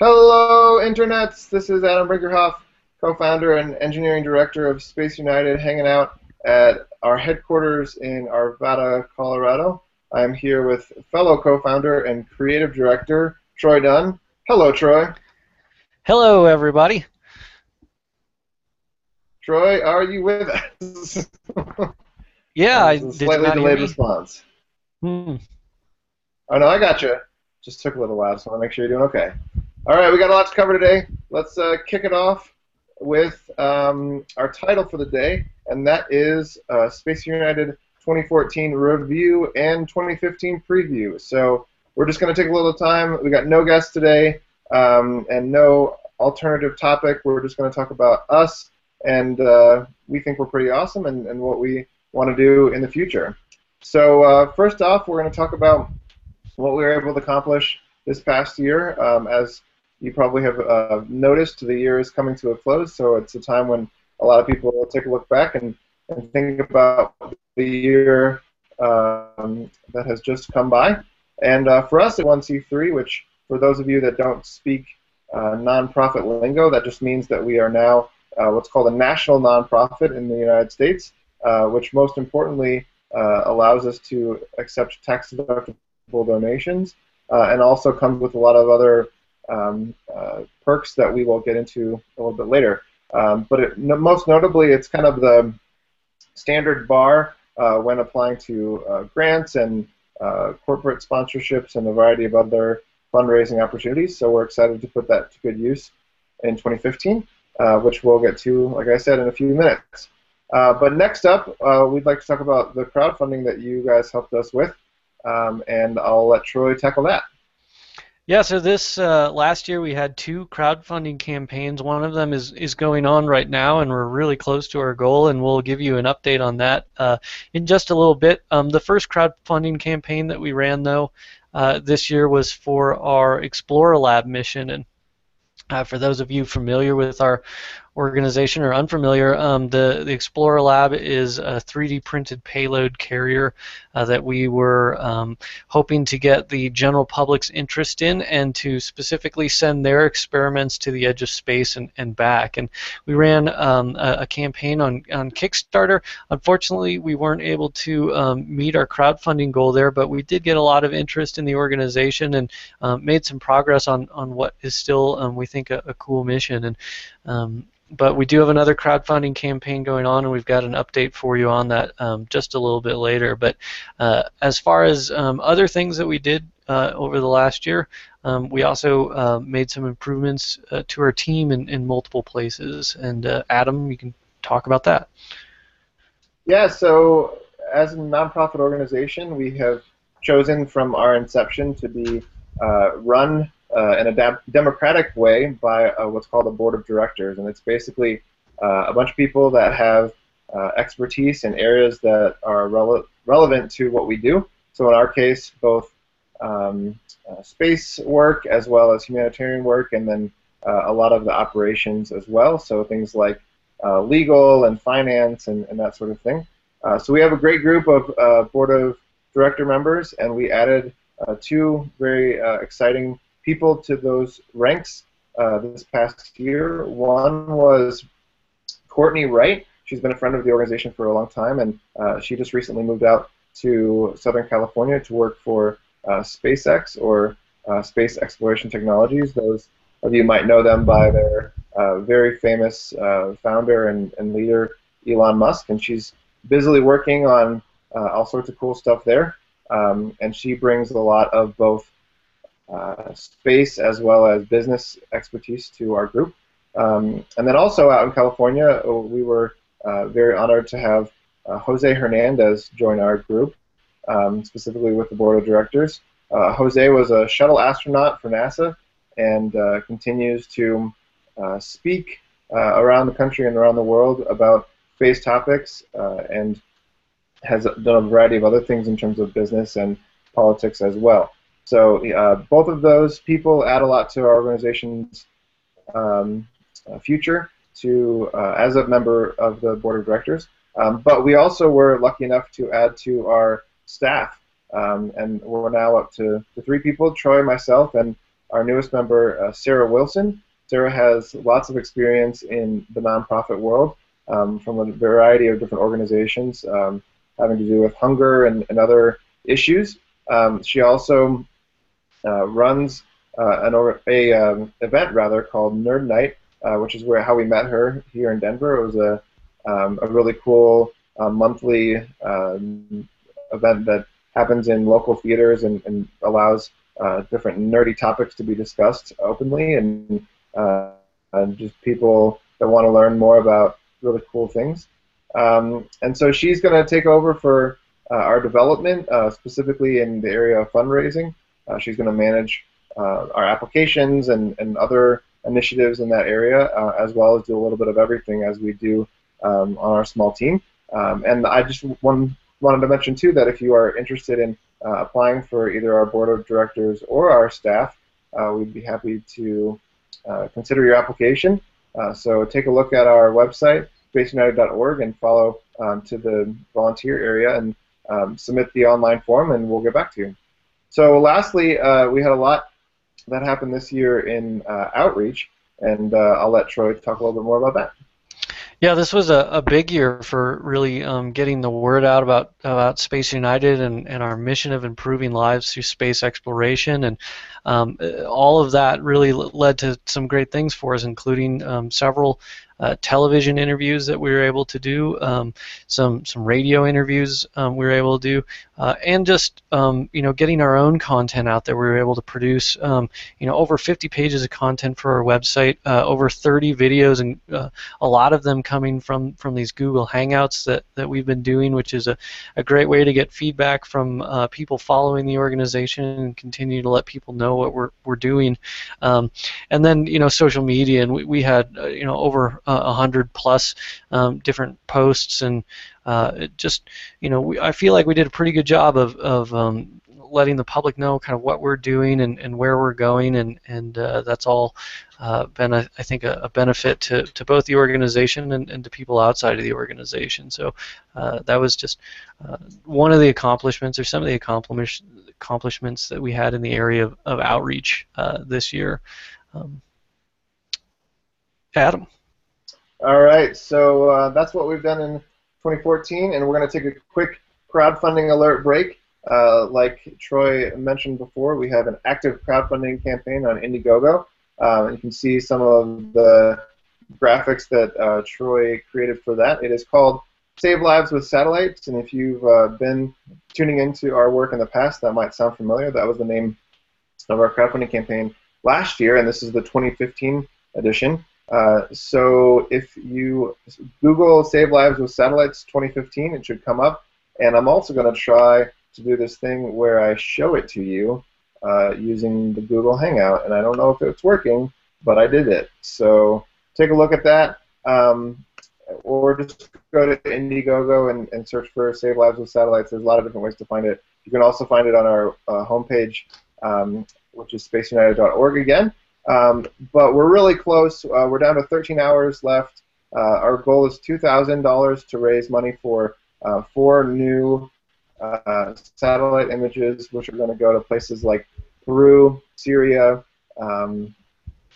Hello, internets. This is Adam Brinckerhoff, co-founder and engineering director of Space United, hanging out at our headquarters in Arvada, Colorado. I'm here with fellow co-founder and creative director Troy Dunn. Hello, Troy. Hello, everybody. Troy, are you with us? yeah, I did slightly delayed response. Hmm. Oh no, I got you. Just took a little while, so I want to make sure you're doing okay. All right, we got a lot to cover today. Let's uh, kick it off with um, our title for the day, and that is uh, Space United 2014 review and 2015 preview. So we're just going to take a little time. We got no guests today um, and no alternative topic. We're just going to talk about us, and uh, we think we're pretty awesome and, and what we want to do in the future. So uh, first off, we're going to talk about what we were able to accomplish this past year. Um, as you probably have uh, noticed, the year is coming to a close, so it's a time when a lot of people will take a look back and, and think about the year um, that has just come by. And uh, for us at 1C3, which for those of you that don't speak uh, nonprofit lingo, that just means that we are now uh, what's called a national nonprofit in the United States, uh, which most importantly uh, allows us to accept tax deductible donations and also comes with a lot of other um, uh, perks that we will get into a little bit later. Um, but it, no, most notably, it's kind of the standard bar uh, when applying to uh, grants and uh, corporate sponsorships and a variety of other fundraising opportunities. So we're excited to put that to good use in 2015, uh, which we'll get to, like I said, in a few minutes. Uh, but next up, we'd like to talk about the crowdfunding that you guys helped us with, um, and I'll let Troy tackle that. Yeah, so this uh, last year we had two crowdfunding campaigns. One of them is, is going on right now, and we're really close to our goal, and we'll give you an update on that uh, in just a little bit. Um, the first crowdfunding campaign that we ran, though, uh, this year was for our Explorer Lab mission, and uh, for those of you familiar with our organization or unfamiliar, um, the, the Explorer Lab is a 3D printed payload carrier uh, that we were um, hoping to get the general public's interest in and to specifically send their experiments to the edge of space and, and back. And we ran um, a, a, campaign on, on Kickstarter. Unfortunately, we weren't able to um, meet our crowdfunding goal there, but we did get a lot of interest in the organization and um, made some progress on, on what is still, um, we think, a, a cool mission. And but we do have another crowdfunding campaign going on, and we've got an update for you on that um, just a little bit later. But uh, as far as um, other things that we did uh, over the last year, um, we also uh, made some improvements uh, to our team in, in multiple places. And uh, Adam, you can talk about that. Yeah, so as a nonprofit organization, we have chosen from our inception to be uh, run uh, in a de- democratic way by uh, what's called a board of directors, and it's basically uh, a bunch of people that have uh, expertise in areas that are rele- relevant to what we do. So in our case, both um, uh, space work as well as humanitarian work, and then uh, a lot of the operations as well. So things like legal and finance and, and, that sort of thing. so we have a great group of board of director members, and we added two very exciting people to those ranks uh, this past year. One was Courtney Wright. She's been a friend of the organization for a long time, and uh, she just recently moved out to Southern California to work for uh, SpaceX or uh, Space Exploration Technologies. Those of you might know them by their uh, very famous uh, founder and, and leader, Elon Musk, and she's busily working on all sorts of cool stuff there. Um, and she brings a lot of both uh, space as well as business expertise to our group. Um, and then also out in California, uh, we were uh, very honored to have uh, Jose Hernandez join our group, um, specifically with the board of directors. Uh, Jose was a shuttle astronaut for NASA and continues to speak around the country and around the world about space topics and has done a variety of other things in terms of business and politics as well. So uh, both of those people add a lot to our organization's um, uh, future to uh, as a member of the board of directors. Um, but we also were lucky enough to add to our staff, um, and we're now up to, to three people: Troy, myself, and our newest member, uh, Sarah Wilson. Sarah has lots of experience in the nonprofit world um, from a variety of different organizations um, having to do with hunger and, and other issues. Um, she also runs uh, an a um, event rather called Nerd Night, uh, which is where how we met her here in Denver. It was a um, a really cool uh, monthly um, event that happens in local theaters and, and allows uh, different nerdy topics to be discussed openly and, uh, and just people that want to learn more about really cool things. Um, and so she's going to take over for uh, our development, uh, specifically in the area of fundraising. Uh, she's going to manage uh, our applications and, and other initiatives in that area, as well as do a little bit of everything as we do um, on our small team. Um, and I just one, wanted to mention too that if you are interested in uh, applying for either our board of directors or our staff, uh, we'd be happy to uh, consider your application. Uh, so take a look at our website, spaceunited.org, and follow um, to the volunteer area and um, submit the online form, and we'll get back to you. So lastly, uh, we had a lot that happened this year in uh, outreach, and I'll let Troy talk a little bit more about that. Yeah, this was a, a big year for really um, getting the word out about about Space United and, and our mission of improving lives through space exploration, and um, all of that really led to some great things for us, including um, several uh, television interviews that we were able to do, um, some some radio interviews um, we were able to do, uh, and just um, you know getting our own content out there. We were able to produce um, you know over 50 pages of content for our website, uh, over 30 videos, and uh, a lot of them coming from from these Google Hangouts that, that we've been doing, which is a, a great way to get feedback from uh, people following the organization and continue to let people know what we're we're doing. Um, and then you know social media, and we, we had uh, you know over a hundred plus um, different posts, and uh, just you know, we, I feel like we did a pretty good job of of um, letting the public know kind of what we're doing and, and where we're going, and and uh, that's all uh, been, I think, a, a, benefit to, to both the organization and, and to people outside of the organization. So uh, that was just uh, one of the accomplishments, or some of the accomplishments accomplishments that we had in the area of, of outreach uh, this year. Um, Adam. All right, so that's what we've done in 2014, and we're going to take a quick crowdfunding alert break. Uh, like Troy mentioned before, we have an active crowdfunding campaign on Indiegogo. Uh, you can see some of the graphics that uh, Troy created for that. It is called Save Lives with Satellites, and if you've uh, been tuning into our work in the past, that might sound familiar. That was the name of our crowdfunding campaign last year, and this is the 2015 edition. Uh, so if you Google Save Lives with Satellites 2015, it should come up. And I'm also going to try to do this thing where I show it to you uh, using the Google Hangout. And I don't know if it's working, but I did it. So take a look at that. Um, or just go to Indiegogo and, and search for Save Lives with Satellites. There's a lot of different ways to find it. You can also find it on our uh, homepage, um, which is spaceunited.org again. Um, but we're really close. Uh, we're down to 13 hours left. Uh, our goal is $2,000 to raise money for uh, four new uh, satellite images, which are going to go to places like Peru, Syria, um,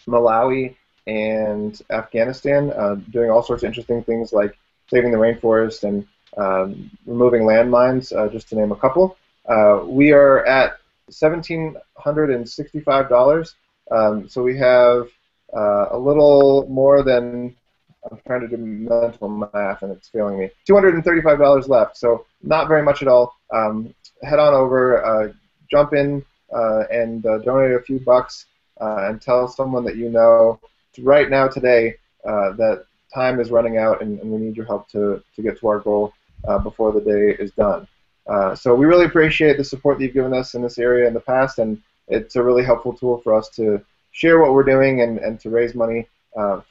Malawi, and Afghanistan, uh, doing all sorts of interesting things like saving the rainforest and um, removing landmines, uh, just to name a couple. we are at $1,765 um, so we have uh, a little more than I'm trying to do mental math and it's failing me. $235 left, so not very much at all. Um, head on over, uh, jump in, uh, and uh, donate a few bucks, uh, and tell someone that you know right now today uh, that time is running out and, and, we need your help to, to get to our goal before the day is done. so we really appreciate the support that you've given us in this area in the past, and it's a really helpful tool for us to share what we're doing and, and to raise money uh,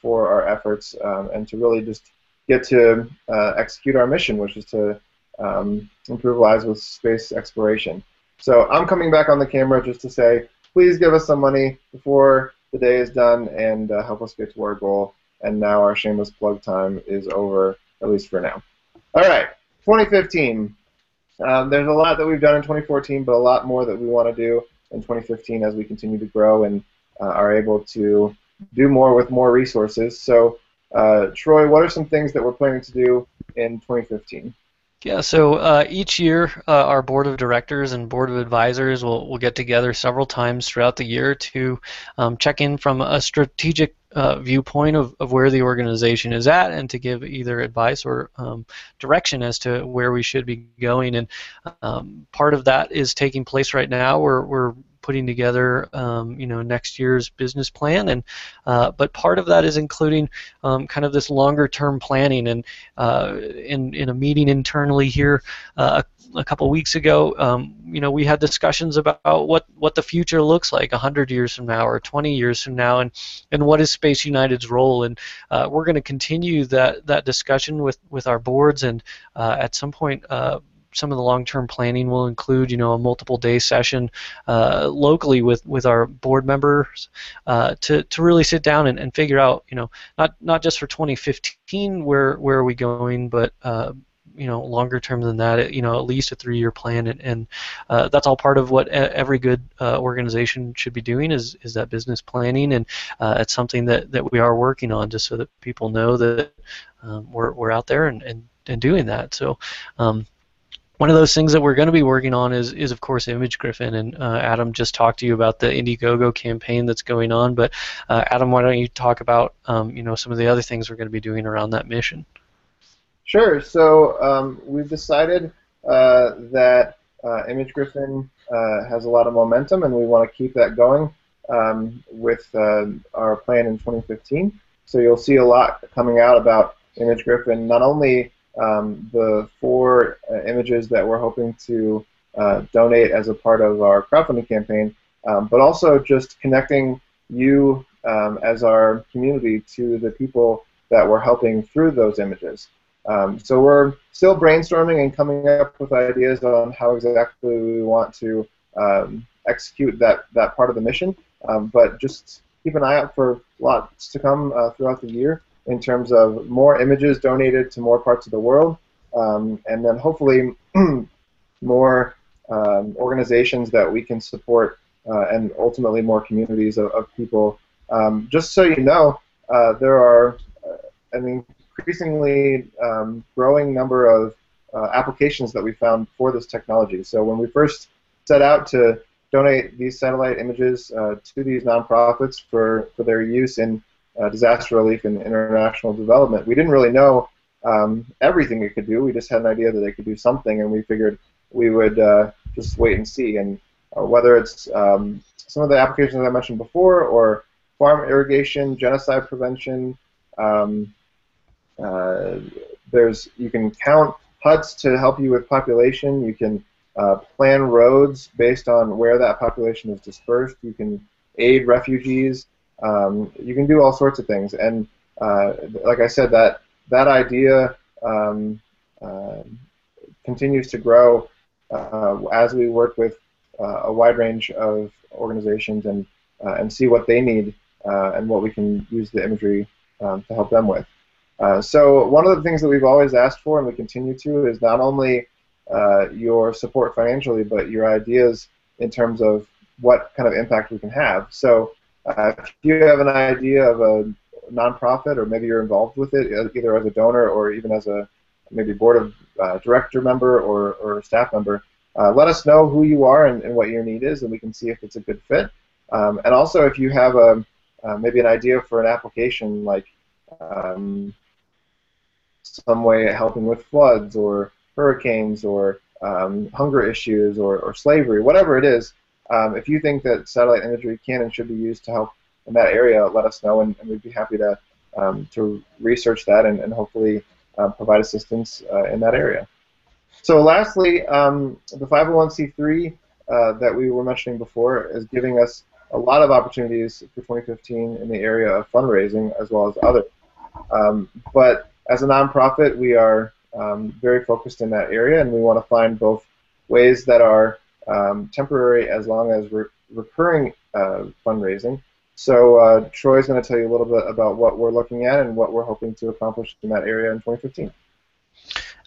for our efforts um, and to really just get to uh, execute our mission, which is to um, improve lives with space exploration. So I'm coming back on the camera just to say, please give us some money before the day is done and uh, help us get to our goal. And now our shameless plug time is over, at least for now. All right, 2015. Um, there's a lot that we've done in 2014, but a lot more that we want to do in 2015 as we continue to grow and uh, are able to do more with more resources. So, uh, Troy, what are some things that we're planning to do in 2015? Yeah, so uh, each year uh, our board of directors and board of advisors will, will get together several times throughout the year to um, check in from a strategic uh, viewpoint of, of where the organization is at and to give either advice or um, direction as to where we should be going. And um, part of that is taking place right now. We're, we're putting together, um, you know, next year's business plan, and uh, but part of that is including um, kind of this longer-term planning. And uh, in in a meeting internally here uh, a couple weeks ago, um, you know, we had discussions about what what the future looks like 100 years from now or 20 years from now, and and what is Space United's role. And uh, we're going to continue that that discussion with with our boards, and uh, at some point uh, some of the long-term planning will include, you know, a multiple-day session uh, locally with, with our board members uh, to, to really sit down and, and figure out, you know, not not just for 2015 where where are we going, but uh, you know longer term than that you know at least a three year plan. And, and uh, that's all part of what every good uh, organization should be doing is is that business planning and uh, it's something that, that we are working on just so that people know that um, we're, we're out there and, and, and doing that. So um, one of those things that we're going to be working on is, is of course, Image Griffin. And uh, Adam just talked to you about the Indiegogo campaign that's going on. But uh, Adam, why don't you talk about um, you know some of the other things we're going to be doing around that mission? Sure. So um, we've decided uh, that uh, Image Griffin uh, has a lot of momentum, and we want to keep that going um, with uh, our plan in 2015. So you'll see a lot coming out about Image Griffin, not only um, the four uh, images that we're hoping to uh, donate as a part of our crowdfunding campaign, um, but also just connecting you um, as our community to the people that we're helping through those images. Um, so we're still brainstorming and coming up with ideas on how exactly we want to um, execute that, that part of the mission, um, but just keep an eye out for lots to come uh, throughout the year in terms of more images donated to more parts of the world, um, and then hopefully more um, organizations that we can support, uh, and ultimately more communities of, of people. Um, just so you know, uh, there are uh, an increasingly um, growing number of uh, applications that we found for this technology. So when we first set out to donate these satellite images uh, to these nonprofits for, for their use in uh, disaster relief and international development. We didn't really know um, everything it could do. We just had an idea that they could do something, and we figured we would uh, just wait and see. And uh, whether it's um, some of the applications I mentioned before, or farm irrigation, genocide prevention, um, uh, there's you can count huts to help you with population. You can uh, plan roads based on where that population is dispersed. You can aid refugees. Um, you can do all sorts of things, and uh, like I said, that that idea um, uh, continues to grow uh, as we work with uh, a wide range of organizations and uh, and see what they need uh, and what we can use the imagery um, to help them with. so one of the things that we've always asked for and we continue to is not only your support financially, but your ideas in terms of what kind of impact we can have. So uh, if you have an idea of a nonprofit, or maybe you're involved with it, uh, either as a donor or even as a maybe board of uh, director member or, or staff member, uh, let us know who you are and, and, what your need is, and we can see if it's a good fit. Um, and also, if you have a uh, maybe an idea for an application like um, some way helping with floods or hurricanes or um, hunger issues or, or slavery, whatever it is, um, if you think that satellite imagery can and should be used to help in that area, let us know, and, and we'd be happy to um, to research that and, and hopefully uh, provide assistance uh, in that area. So, lastly, um, the 501c3 uh, that we were mentioning before is giving us a lot of opportunities for 2015 in the area of fundraising as well as other. Um, but as a nonprofit, we are um, very focused in that area, and we want to find both ways that are um, temporary as long as re recurring uh, fundraising. So uh, Troy's going to tell you a little bit about what we're looking at and what we're hoping to accomplish in that area in 2015.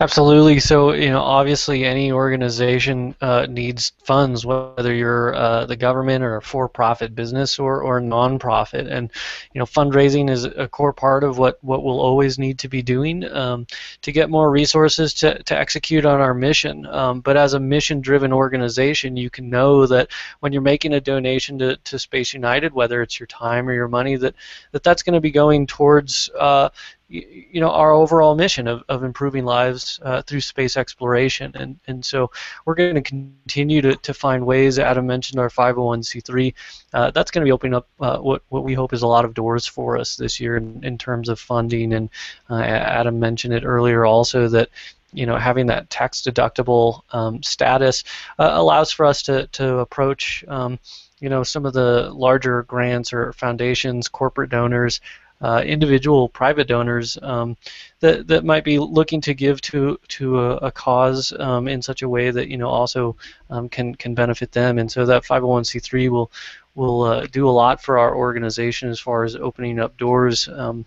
Absolutely. So, you know, obviously, any organization uh, needs funds, whether you're uh, the government or a for-profit business or, or non-profit. And, you know, fundraising is a core part of what, what we'll always need to be doing um, to get more resources to, to execute on our mission. Um, but as a mission-driven organization, you can know that when you're making a donation to, to Space United, whether it's your time or your money, that, that that's going to be going towards uh, you know our overall mission of, of improving lives uh, through space exploration. And and so we're going to continue to, to find ways. Adam mentioned our 501c3 uh, that's going to be opening up uh, what what we hope is a lot of doors for us this year in, in terms of funding. And uh, Adam mentioned it earlier also that you know having that tax deductible um, status uh, allows for us to to approach um, you know some of the larger grants or foundations corporate donors uh, individual private donors um, that, that might be looking to give to to a, a cause um, in such a way that you know also um, can can benefit them. And so that 501c3 will will uh, do a lot for our organization as far as opening up doors um,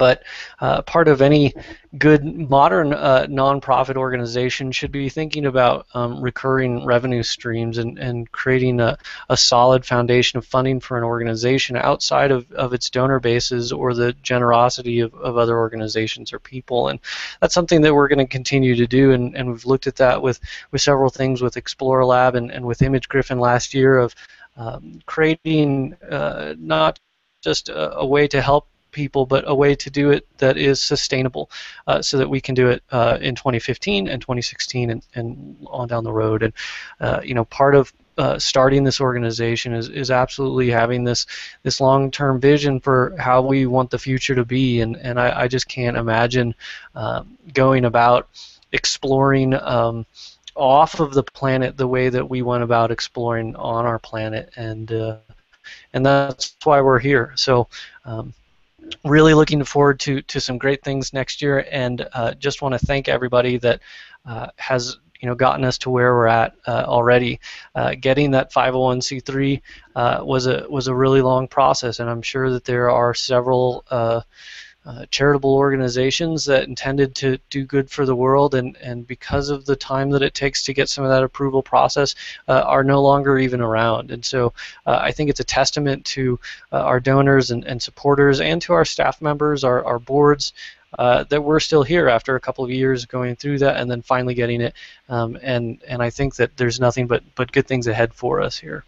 but uh, part of any good modern uh, nonprofit organization should be thinking about um, recurring revenue streams and, and creating a, a solid foundation of funding for an organization outside of, of its donor bases or the generosity of, of other organizations or people. And that's something that we're going to continue to do, and, and we've looked at that with, with several things with Explorer Lab and, and with Image Griffin last year of um, creating uh, not just a, a, way to help people, but a way to do it that is sustainable, uh, so that we can do it uh, in 2015 and 2016 and, and on down the road. And uh, you know, part of uh, starting this organization is, is absolutely having this this long-term vision for how we want the future to be, and and I, I just can't imagine um, going about exploring. Um, off of the planet the way that we went about exploring on our planet and uh, and that's why we're here so um, really looking forward to, to some great things next year and uh, just want to thank everybody that uh, has you know gotten us to where we're at uh, already. Uh, getting that 501c3 uh, was a was a really long process, and I'm sure that there are several uh, charitable organizations that intended to do good for the world, and, and because of the time that it takes to get some of that approval process, uh, are no longer even around. And so uh, I think it's a testament to uh, our donors and, and supporters and to our staff members, our, our boards, uh, that we're still here after a couple of years going through that and then finally getting it. Um, and and I think that there's nothing but but good things ahead for us here.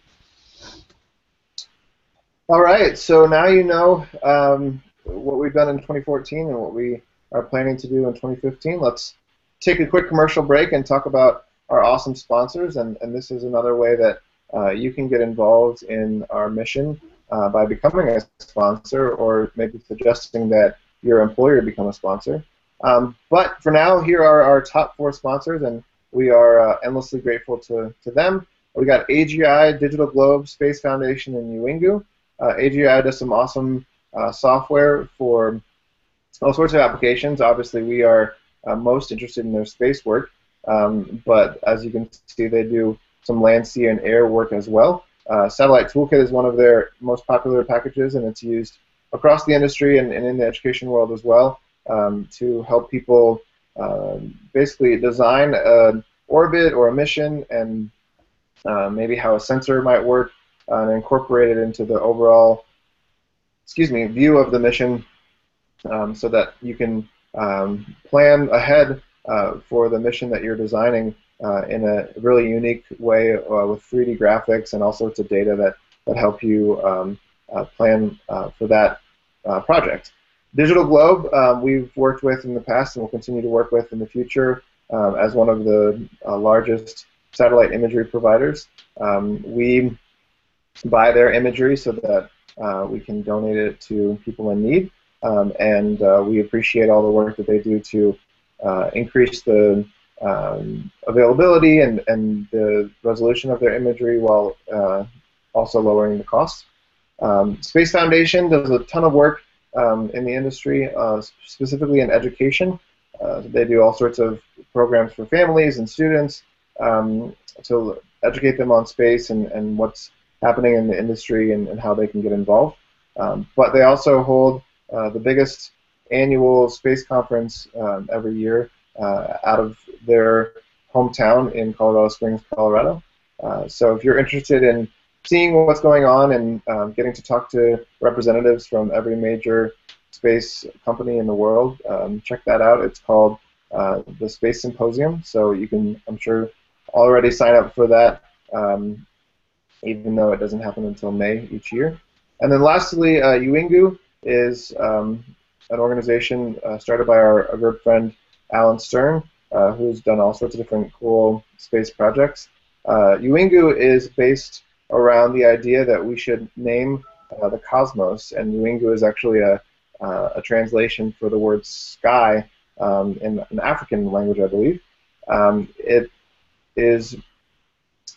All right, so now you know um, what we've done in 2014 and what we are planning to do in 2015. Let's take a quick commercial break and talk about our awesome sponsors. And, and this is another way that uh, you can get involved in our mission uh, by becoming a sponsor or maybe suggesting that your employer become a sponsor. Um, but for now, here are our top four sponsors, and we are uh, endlessly grateful to, to them. We got AGI, Digital Globe, Space Foundation, and Uwingu. Uh, AGI does some awesome uh, software for all sorts of applications. Obviously, we are uh, most interested in their space work, um, but as you can see, they do some land, sea, and air work as well. Uh, Satellite Toolkit is one of their most popular packages, and it's used across the industry and, and in the education world as well um, to help people um, basically design an orbit or a mission and uh, maybe how a sensor might work uh, and incorporate it into the overall excuse me, view of the mission um, so that you can um, plan ahead uh, for the mission that you're designing uh, in a really unique way uh, with 3D graphics and all sorts of data that, that help you um, uh, plan uh, for that uh, project. Digital Globe, um, we've worked with in the past and will continue to work with in the future um, as one of the largest satellite imagery providers. Um, we buy their imagery so that uh, we can donate it to people in need. Um, and uh, we appreciate all the work that they do to uh, increase the um, availability and, and the resolution of their imagery while uh, also lowering the cost. Um, Space Foundation does a ton of work um, in the industry, uh, specifically in education. Uh, they do all sorts of programs for families and students um, to educate them on space and, and what's happening in the industry and, and how they can get involved. Um, but they also hold uh, the biggest annual space conference um, every year uh, out of their hometown in Colorado Springs, Colorado. Uh, so if you're interested in seeing what's going on and um, getting to talk to representatives from every major space company in the world, um, check that out. It's called uh, the Space Symposium. So you can, I'm sure, already sign up for that, um, even though it doesn't happen until May each year. And then lastly, uh, Uwingu is um, an organization uh, started by our, our, good friend Alan Stern, uh, who's done all sorts of different cool space projects. Uh, Uwingu is based around the idea that we should name uh, the cosmos, and Uwingu is actually a, uh, a translation for the word sky um, in an African language, I believe. Um, it is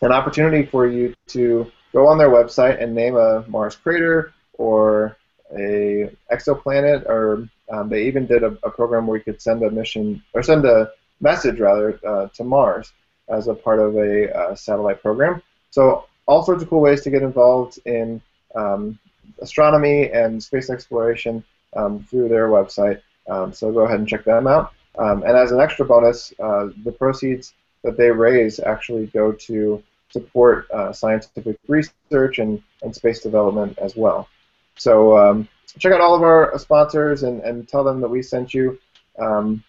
an opportunity for you to go on their website and name a Mars crater or a exoplanet, or um, they even did a, a, program where you could send a mission or send a message rather uh, to Mars as a part of a uh, satellite program. So all sorts of cool ways to get involved in um, astronomy and space exploration um, through their website. Um, so go ahead and check them out. Um, and as an extra bonus, uh, the proceeds that they raise actually go to support uh, scientific research and, and space development as well. So um, check out all of our sponsors and, and tell them that we sent you. Um,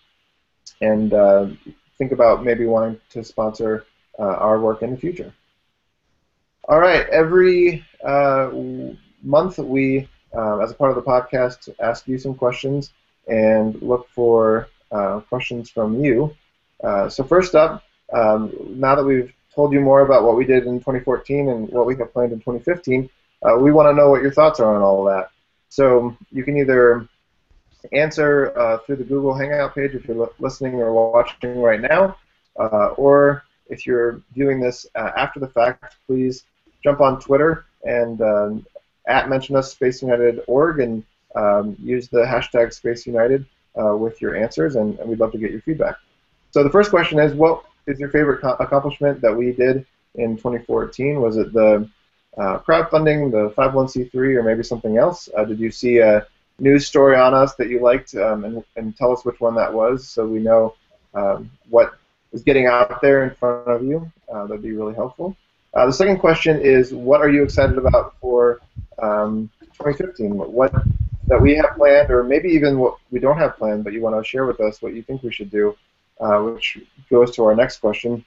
and uh, think about maybe wanting to sponsor uh, our work in the future. All right, every uh, month we, uh, as a part of the podcast, ask you some questions and look for uh, questions from you. Uh, so first up, um, now that we've told you more about what we did in 2014 and what we have planned in 2015, uh, we want to know what your thoughts are on all of that. So you can either answer uh, through the Google Hangout page if you're listening or watching right now, uh, or if you're viewing this uh, after the fact, please jump on Twitter and um, at mention us Space United org and um, use the hashtag Space United uh, with your answers, and, and, we'd love to get your feedback. So the first question is, what is your favorite accomplishment that we did in 2014? Was it the uh, crowdfunding, the 501c3, or maybe something else? Uh, did you see a news story on us that you liked, um, and, and, tell us which one that was so we know um, what is getting out there in front of you? Uh, that'd be really helpful. Uh, the second question is, what are you excited about for um, 2015? What, what that we have planned, or maybe even what we don't have planned, but you want to share with us what you think we should do, uh, which goes to our next question,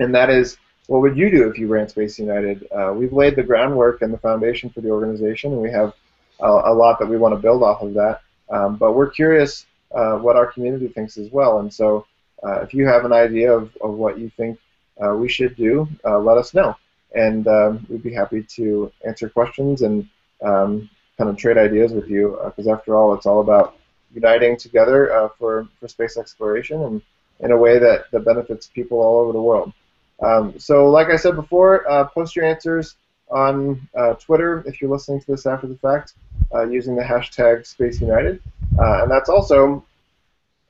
and that is, what would you do if you ran Space United? Uh, we've laid the groundwork and the foundation for the organization, and we have a, a lot that we want to build off of that. Um, but we're curious uh, what our community thinks as well, and so uh, if you have an idea of, of what you think uh, we should do, uh, let us know, and um, we'd be happy to answer questions and um, kind of trade ideas with you, because after all, it's all about uniting together for, for space exploration and in a way that, that benefits people all over the world. Um, so, like I said before, uh, post your answers on uh, Twitter if you're listening to this after the fact uh, using the hashtag Space United, uh, and that's also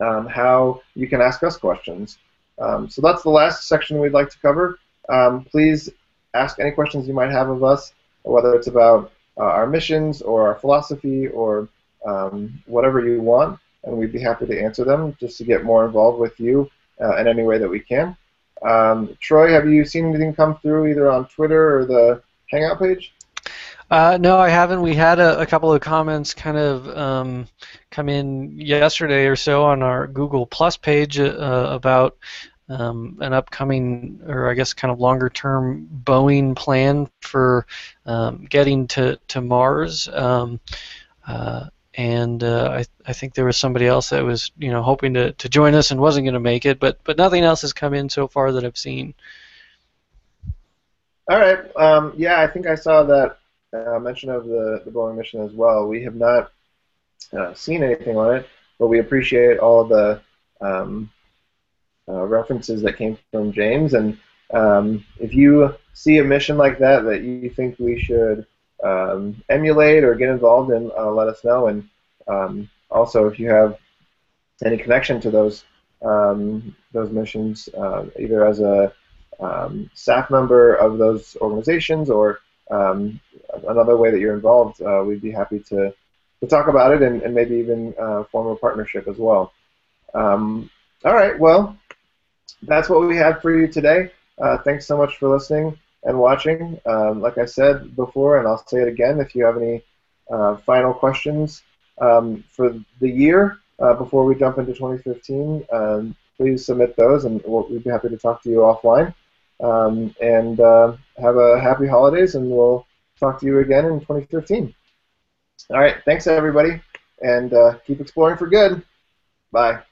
um, how you can ask us questions. Um, so that's the last section we'd like to cover. Um, please ask any questions you might have of us, whether it's about uh, our missions or our philosophy or um, whatever you want, and we'd be happy to answer them just to get more involved with you uh, in any way that we can. Um, Troy, have you seen anything come through either on Twitter or the Hangout page? Uh, no, I haven't. We had a, a couple of comments kind of um, come in yesterday or so on our Google Plus page uh, about um, an upcoming, or I guess kind of longer term Boeing plan for um, getting to, to Mars. Um, uh, and uh, I, I think there was somebody else that was you know hoping to, to join us and wasn't going to make it, but but nothing else has come in so far that I've seen. All right. Um, yeah, I think I saw that uh, mention of the, the Boeing mission as well. We have not uh, seen anything on it, but we appreciate all the um, uh, references that came from James. And um, if you see a mission like that that you think we should um, emulate or get involved in, uh, let us know. And um, also, if you have any connection to those um, those missions, uh, either as a um, staff member of those organizations or um, another way that you're involved, uh, we'd be happy to, to talk about it and, and maybe even uh, form a partnership as well. All right. Well, that's what we have for you today. Uh, thanks so much for listening and watching. Um, like I said before, and I'll say it again, if you have any uh, final questions um, for the year uh, before we jump into 2015, um, please submit those, and we'll, we'd be happy to talk to you offline. Um, and uh, have a happy holidays, and we'll talk to you again in 2015. All right, thanks everybody, and uh, keep exploring for good. Bye.